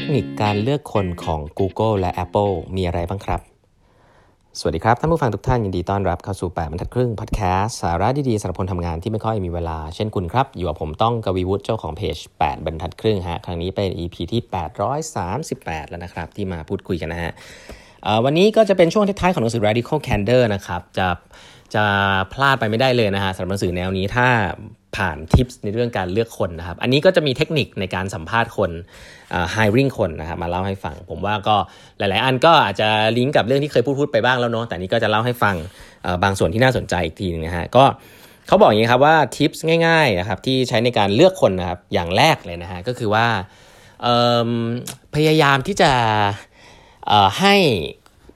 ทคนิคการเลือกคนของ Google และ Apple มีอะไรบ้างครับ สวัสดีครับ ท่านผู้ฟังทุกท่านยินดีต้อนรับเข้าสู่ 8บรรทัดครึ่งพอดแคสต์สาระดีๆสำหรับคนทำงานที่ไม่ค่อยมีเวลา เช่นคุณครับ อยู่กับผมต้องกวีวุฒิเจ้าของเพจ 8 บรรทัดครึ่งฮะ ครั้งนี้เป็น EP ที่ 838 แล้วนะครับ ที่มาพูดคุยกันนะฮะวันนี้ก็จะเป็นช่วงท้ายๆของหนังสือ Radical Candor นะครับจะจะพลาดไปไม่ได้เลยนะฮะสำหรับหนังสือแนวนี้ถ้า ผ่านทิปส์ในเรื่องการเลือกคนนะครับ อันนี้ก็จะมีเทคนิคในการสัมภาษณ์คน hiring คนนะครับมาเล่าให้ฟัง ผมว่าก็หลาย ๆ อันก็อาจจะลิงก์กับเรื่องที่เคยพูดพูดไปบ้างแล้วเนาะแต่นี้ก็จะเล่าให้ฟังบางส่วนที่น่าสนใจอีกทีนึงนะฮะก็เขาบอกอย่างนี้ครับว่าทิปส์ง่าย ๆ นะครับที่ใช้ในการเลือกคนนะครับอย่างแรกเลยนะฮะก็คือว่าพยายามที่จะให้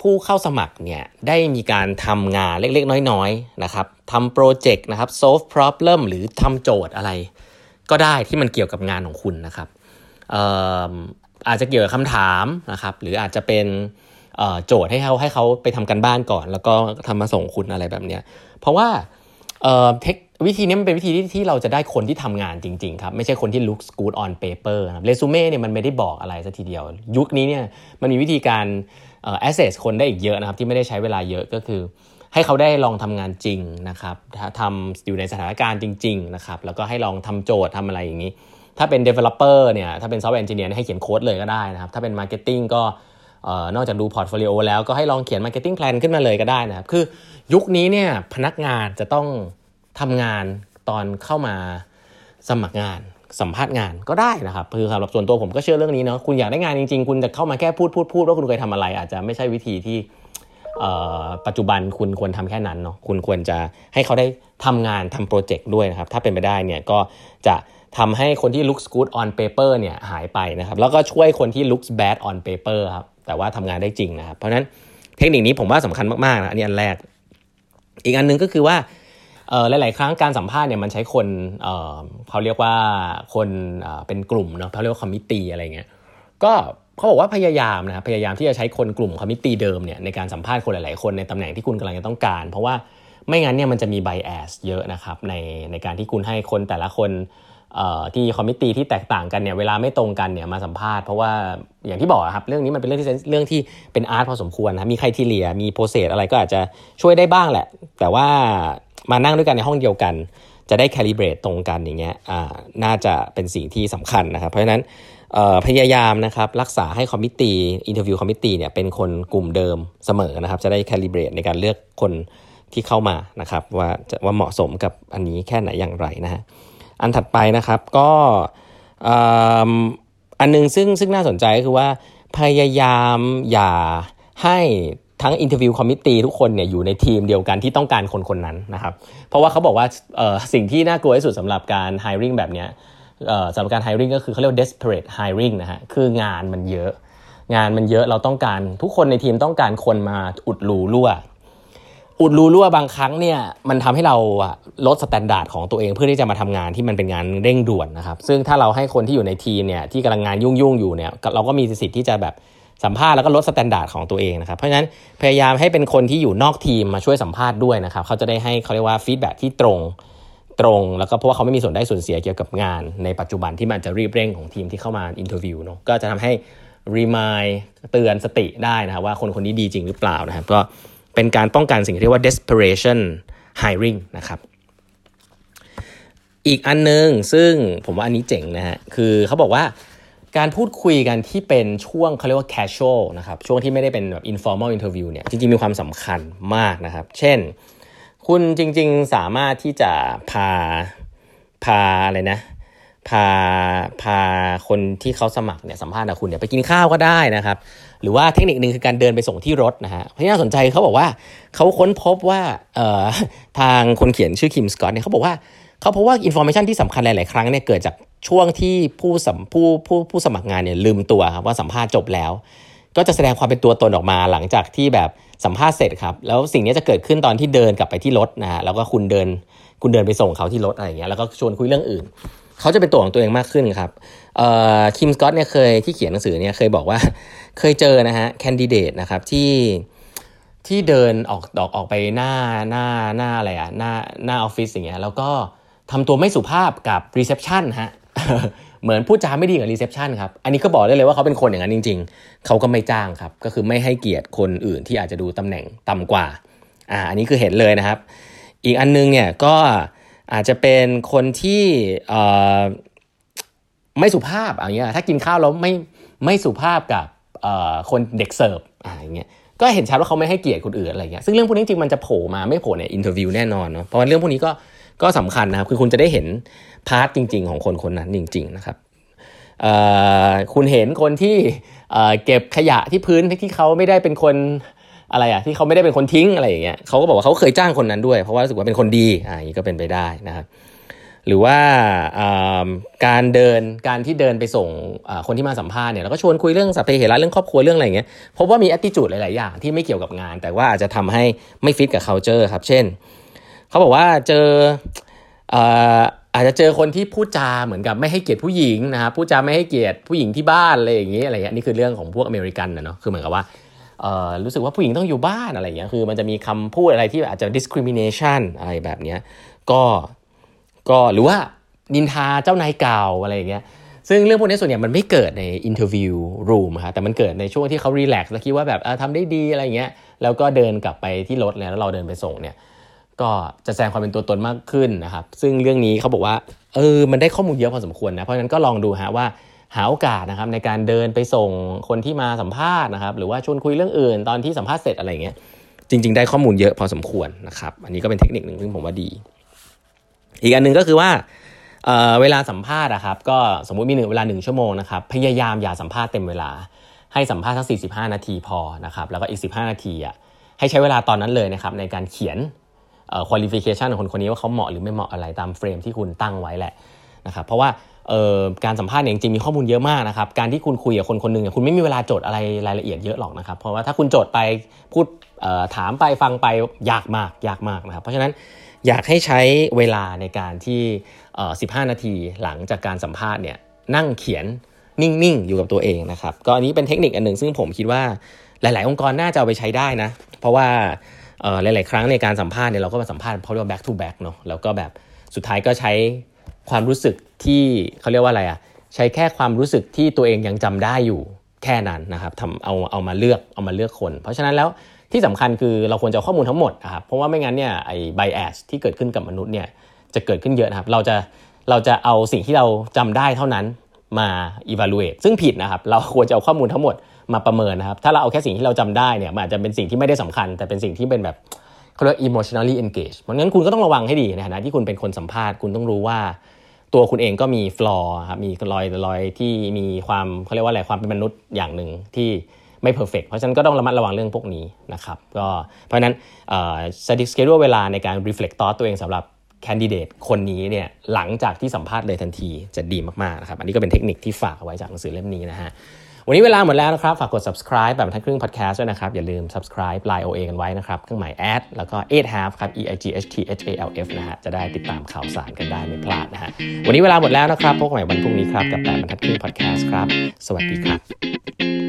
ผู้เข้าสมัครเนี่ยได้มีการทำงานเล็กๆ น้อยๆนะครับทำโปรเจกต์นะครับ solve problem หรือทำโจทย์อะไร ก็ได้ที่มันเกี่ยวกับงานของคุณนะครับอาจจะเกี่ยวกับคำถามนะครับ หรืออาจจะเป็นโจทย์ให้เขาให้เขาไปทำกันบ้านก่อน แล้วก็ทำมาส่งคุณอะไรแบบเนี้ยเพราะว่าเทค วิธีนี้มันเป็นวิธีที่ที่เราจะได้คนที่ทำงานจริงๆครับไม่ใช่คนที่ looks good on paper ครับเรซูเม่เนี่ยมันไม่ได้บอกอะไรสัทีเดียว ยุคนี้เนี่ยมันมีวิธีการเออ access คนได้อีกเยอะนะครับที่ไม่ได้ใช้เวลาเยอะก็คือ ให้เขาได้ลองทำงานจริงนะครับทำอยู่ในสถานการณ์จริงๆนะครับแล้วก็ให้ลองทำโจทย์ทำอะไรอย่างนี้ ถ้าเป็น developer เนี่ยถ้าเป็น software engineer ให้เขียนโค้ดเลยก็ได้นะครับถ้าเป็น marketing ก็นอกจากดู portfolio แล้วก็ให้ลองเขียน marketing plan ขึ้นมาเลยก็ได้นะครับคือยุคนี้เนี่ยพนักงานจะต้อง ทำงานตอนเข้ามาสมัครงานสัมภาษณ์งานก็ได้นะครับคือสำหรับส่วนตัวผมก็เชื่อเรื่องนี้เนาะคุณอยากได้งานจริง ๆ คุณจะเข้ามาแค่พูดพูดพูดว่าคุณเคยทำอะไร อาจจะไม่ใช่วิธีที่ปัจจุบันคุณควรทำแค่นั้นเนาะคุณควรจะให้เขาได้ทำงานทำโปรเจกต์ด้วยนะครับ ถ้าเป็นไปได้เนี่ยก็จะทำให้คนที่ looks good on paper เนี่ยหายไปนะครับ แล้วก็ช่วยคนที่ looks bad on paper ครับแต่ว่าทำงานได้จริงนะครับ เพราะฉะนั้นเทคนิคนี้ผมว่าสำคัญมากๆนะอันนี้อันแรก อีกอันนึงก็คือว่า หลาย ๆ ครั้งการสัมภาษณ์เนี่ยมันใช้คนเเขาเรียกว่าคนเป็นกลุ่มเนาะเขาเรียกว่าคอมมิตี้อะไรเงี้ยก็เขาบอกว่าพยายามนะครับพยายามที่จะใช้คนกลุ่ม committee เดิมเนี่ยในการสัมภาษณ์คนหลาย ๆ คนในตำแหน่งที่คุณกำลังจะต้องการ เพราะว่าไม่งั้นเนี่ยมันจะมี bias เยอะนะครับในในการที่คุณให้คนแต่ละคนที่ committee ที่แตกต่างกันเนี่ยเวลาไม่ตรงกันเนี่ยมาสัมภาษณ์เพราะว่าอย่างที่บอกครับเรื่องนี้มันเป็นเรื่องที่เรื่องที่เป็น art พอสมควรนะมี criteria มี process อะไรก็อาจจะช่วยได้บ้างแหละ แต่ว่า มานั่งด้วยกันในห้องเดียวกัน จะได้ calibrate ตรงกันอย่างเงี้ยน่าจะเป็นสิ่งที่สำคัญนะครับ เพราะฉะนั้นพยายามนะครับรักษาให้ committee interview committee เนี่ยเป็นคนกลุ่มเดิมเสมอนะครับจะได้ calibrate ในการเลือกคนที่เข้ามานะครับว่าจะว่าเหมาะสมกับอันนี้แค่ไหนอย่างไรนะฮะอันถัดไปนะครับก็อันนึงซึ่งซึ่งน่าสนใจก็คือว่าพยายามอย่าให้ ทั้ง interview committee ทุกคนเนี่ยอยู่ในทีมเดียวกันที่ต้องการคนคนนั้นนะครับ เพราะว่าเขาบอกว่าสิ่งที่น่ากลัวที่สุดสำหรับการ hiring แบบนี้สำหรับการ hiring ก็คือเขาเรียกว่า desperate hiring นะฮะคืองานมันเยอะ งานมันเยอะเราต้องการทุกคนในทีมต้องการคนมาอุดรูรั่ว อุดรูรั่วบางครั้งเนี่ยมันทำให้เราลด standard ของตัวเองเพื่อที่จะมาทำงานที่มันเป็นงานเร่งด่วนนะครับ ซึ่งถ้าเราให้คนที่อยู่ในทีมเนี่ยที่กำลังงานยุ่งๆอยู่เนี่ยเราก็มีสิทธิ์ที่จะแบบ สัมภาษณ์แล้วก็ลด standard ของตัวเองนะครับเพราะฉะนั้นพยายามให้เป็นคนที่อยู่นอกทีมมาช่วยสัมภาษณ์ด้วยนะครับเขาจะได้ให้เขาเรียกว่า feedback ที่ตรงตรง แล้วก็เพราะว่าเขาไม่มีส่วนได้ส่วนเสียเกี่ยวกับงาน ในปัจจุบันที่มันจะรีบเร่งของทีมที่เข้ามา interview เนาะก็จะทำให้ remind เตือนสติได้นะครับว่าคนคนนี้ดีจริงหรือเปล่านะครับก็เป็นการป้องกันสิ่งที่เรียกว่า desperation hiring นะครับอีกอันนึงซึ่งผมว่าอันนี้เจ๋งนะฮะคือเขาบอกว่า การพูดคุยกันที่เป็นช่วงเขาเรียกว่า casual นะครับช่วงที่ไม่ได้เป็นแบบ informal interview เนี่ยจริงๆ มีความสำคัญมากนะครับ เช่น คุณจริงๆสามารถที่จะพาพาอะไรนะพาพาคนที่เขาสมัครเนี่ยสัมภาษณ์กับคุณเนี่ยไปกินข้าวก็ได้นะครับ หรือว่าเทคนิคหนึ่งคือการเดินไปส่งที่รถนะฮะที่น่าสนใจเขาบอกว่าเขาค้นพบว่าเอ่อทางคนเขียนชื่อคิมสกอตเนี่ยเขาบอกว่า เขาพบว่า information ที่สำคัญหลาย ๆ ครั้งเนี่ยเกิดจากช่วงที่ผู้สัมผู้ผู้ผู้สมัครงานเนี่ยลืมตัวครับว่าสัมภาษณ์จบแล้ว ก็จะแสดงความเป็นตัวตนออกมาหลังจากที่แบบสัมภาษณ์เสร็จครับ แล้วสิ่งนี้จะเกิดขึ้นตอนที่เดินกลับไปที่รถนะฮะแล้วก็คุณเดินคุณเดินไปส่งเขาที่รถอะไรอย่างเงี้ยแล้วก็ชวนคุยเรื่องอื่น เขาจะเป็นตัวของตัวเองมากขึ้นครับเอ่อ Kim Scott เนี่ยเคยที่เขียนหนังสือเนี่ยเคยบอกว่าเคยเจอนะฮะ candidate นะครับที่ที่เดินออกออกออกไปหน้าหน้าหน้าอะไรอะหน้าหน้าออฟฟิศอย่างเงี้ยแล้วก็ ทำตัวไม่สุภาพกับ reception ฮะเหมือนพูดจาไม่ดีกับ reception ครับ อันนี้ก็บอกได้เลยว่าเขาเป็นคนอย่างนั้นจริง ๆ เขาก็ไม่จ้างครับ ก็คือไม่ให้เกียรติคนอื่นที่อาจจะดูตำแหน่งต่ำกว่า อ่า อันนี้คือเห็นเลยนะครับ อีกอันนึงเนี่ยก็อาจจะเป็นคนที่ไม่สุภาพอย่างเงี้ย ถ้ากินข้าวแล้วไม่ไม่สุภาพกับคนเด็กเสิร์ฟอ่าอย่างเงี้ย ก็เห็นชัดว่าเขาไม่ให้เกียรติคนอื่นอะไรเงี้ย ซึ่งเรื่องพวกนี้จริงมันจะโผล่มาไม่โผล่ใน interview แน่นอนเนาะ เพราะว่าเรื่องพวกนี้ก็ ก็สำคัญนะครับ คือคุณจะได้เห็น part จริง ๆ ของคนคนนั้นจริง ๆ นะครับคุณเห็นคนที่เก็บขยะที่พื้นที่เขาไม่ได้เป็นคนอะไรอะที่เขาไม่ได้เป็นคนทิ้งอะไรอย่างเงี้ยเขาก็บอกว่าเขาเคยจ้างคนนั้นด้วย เพราะว่ารู้สึกว่าเป็นคนดีอ่าอย่างนี้ก็เป็นไปได้นะครับหรือว่าการเดินการที่เดินไปส่งคนที่มาสัมภาษณ์เนี่ยเราก็ชวนคุยเรื่องสัพเพเหระเรื่องครอบครัวเรื่องอะไรอย่างเงี้ยพบว่ามีแอตติจูดหลาย ๆ อย่างที่ไม่เกี่ยวกับงาน แต่ว่าอาจจะทำให้ไม่ฟิตกับ culture ครับ เช่น เขาบอกว่าเจออาจจะเจอคนที่พูดจาเหมือนกับไม่ให้เกียรติผู้หญิงนะครับพูดจาไม่ให้เกียรติผู้หญิงที่บ้านอะไรอย่างนี้อะไรเงี้ยนี่คือเรื่องของพวกอเมริกันนะเนาะคือเหมือนกับว่ารู้สึกว่าผู้หญิงต้องอยู่บ้านอะไรเงี้ยคือมันจะมีคำพูดอะไรที่อาจจะ discrimination อะไรแบบเนี้ยก็ก็หรือว่านินทาเจ้านายเก่าอะไรอย่างเงี้ยซึ่งเรื่องพวกนี้ส่วนใหญ่มันไม่เกิดใน interview room ครับแต่มันเกิดในช่วงที่เขา relax แล้วคิดว่าแบบทำได้ดีอะไรเงี้ยแล้วก็เดินกลับไปที่รถแล้วเราเดินไปส่งเนี่ย ก็จะแสดงความเป็นตัวตนมากขึ้นนะครับ ซึ่งเรื่องนี้เขาบอกว่าเออมันได้ข้อมูลเยอะพอสมควรนะเพราะฉะนั้นก็ลองดูฮะว่าหาโอกาสนะครับในการเดินไปส่งคนที่มาสัมภาษณ์นะครับ หรือว่าชวนคุยเรื่องอื่นตอนที่สัมภาษณ์เสร็จอะไรเงี้ยจริง ๆ ได้ข้อมูลเยอะพอสมควรนะครับ อันนี้ก็เป็นเทคนิคหนึ่งซึ่งผมว่าดี อีกอันหนึ่งก็คือว่าเวลาสัมภาษณ์นะครับ ก็สมมุติมีหนึ่งเวลาหนึ่งชั่วโมงนะครับพยายามอย่าสัมภาษณ์เต็มเวลา ให้สัมภาษณ์สัก45 นาทีพอนะครับแล้วก็อีก 15 นาทีอะให้ใช้เวลาตอนนั้นเลยนะครับในการเขียน qualification ของคนคนนี้ว่าเขาเหมาะหรือไม่เหมาะอะไรตาม frame ที่คุณตั้งไว้แหละนะครับเพราะว่าการสัมภาษณ์เนี่ยจริงมีข้อมูลเยอะมากนะครับการที่คุณคุยกับคนคนหนึ่งคุณไม่มีเวลาจดอะไรรายละเอียดเยอะหรอกนะครับเพราะว่าถ้าคุณจดไปพูดถามไปฟังไปยากมากยากมากนะครับเพราะฉะนั้นอยากให้ใช้เวลาในการที่ 15 นาทีหลังจากการสัมภาษณ์เนี่ยนั่งเขียนนิ่งๆ อยู่กับตัวเองนะครับก็อันนี้เป็นเทคนิคอันหนึ่งซึ่งผมคิดว่าหลาย ๆ องค์กรน่าจะเอาไปใช้ได้นะเพราะว่า หลาย ๆ ครั้งในการสัมภาษณ์เนี่ยเราก็มาสัมภาษณ์เขาเรียกว่า back to back เนาะแล้วก็แบบสุดท้ายก็ใช้ความรู้สึกที่เขาเรียกว่าอะไรอะ่ะใช้แค่ความรู้สึกที่ตัวเองยังจำได้อยู่แค่นั้นนะครับทำเอาเอามาเลือกเอามาเลือกคน เพราะฉะนั้นแล้วที่สำคัญคือเราควรจะข้อมูลทั้งหมดนะครับเพราะว่าไม่งั้นเนี่ยไอ้ bias ที่เกิดขึ้นกับมนุษย์เนี่ยจะเกิดขึ้นเยอะนะครับเราจะเราจะเอาสิ่งที่เราจำได้เท่านั้นมา evaluate ซึ่งผิดนะครับ เราควรจะเอาข้อมูลทั้งหมด มาประเมินนะครับ ถ้าเราเอาแค่สิ่งที่เราจำได้เนี่ยมันอาจจะเป็นสิ่งที่ไม่ได้สำคัญ แต่เป็นสิ่งที่เป็นแบบเขาเรียก emotionally engaged เพราะงั้นคุณก็ต้องระวังให้ดีในฐานะที่คุณเป็นคนสัมภาษณ์คุณต้องรู้ว่า ตัวคุณเองก็มี flaw ครับมีรอยรอยที่มีความเขาเรียกว่าอะไรความเป็นมนุษย์อย่างหนึ่งที่ไม่ perfect เพราะฉะนั้นก็ต้องระมัดระวังเรื่องพวกนี้นะครับก็เพราะฉะนั้นสติ schedule เวลาในการ reflect thought ตัวเองสำหรับ candidate คนนี้เนี่ยหลังจากที่สัมภาษณ์เลยทันทีจะดีมากๆนะครับอันนี้ก็เป็นเทคนิคที่ฝากไว้จากหนังสือเล่มนี้นะฮะ วันนี้เวลาหมดแล้วนะครับ ฝากกด subscribe แปดบรรทัดครึ่ง podcast ด้วยนะครับ อย่าลืม subscribe Line OA กันไว้นะครับ เครื่องหมาย at แล้วก็ e i g h half ครับ e i g h t h a l f นะฮะ จะได้ติดตามข่าวสารกันได้ไม่พลาดนะฮะ วันนี้เวลาหมดแล้วนะครับ พบกันใหม่วันพรุ่งนี้ครับ กับแปดบรรทัดครึ่ง podcast ครับ สวัสดีครับ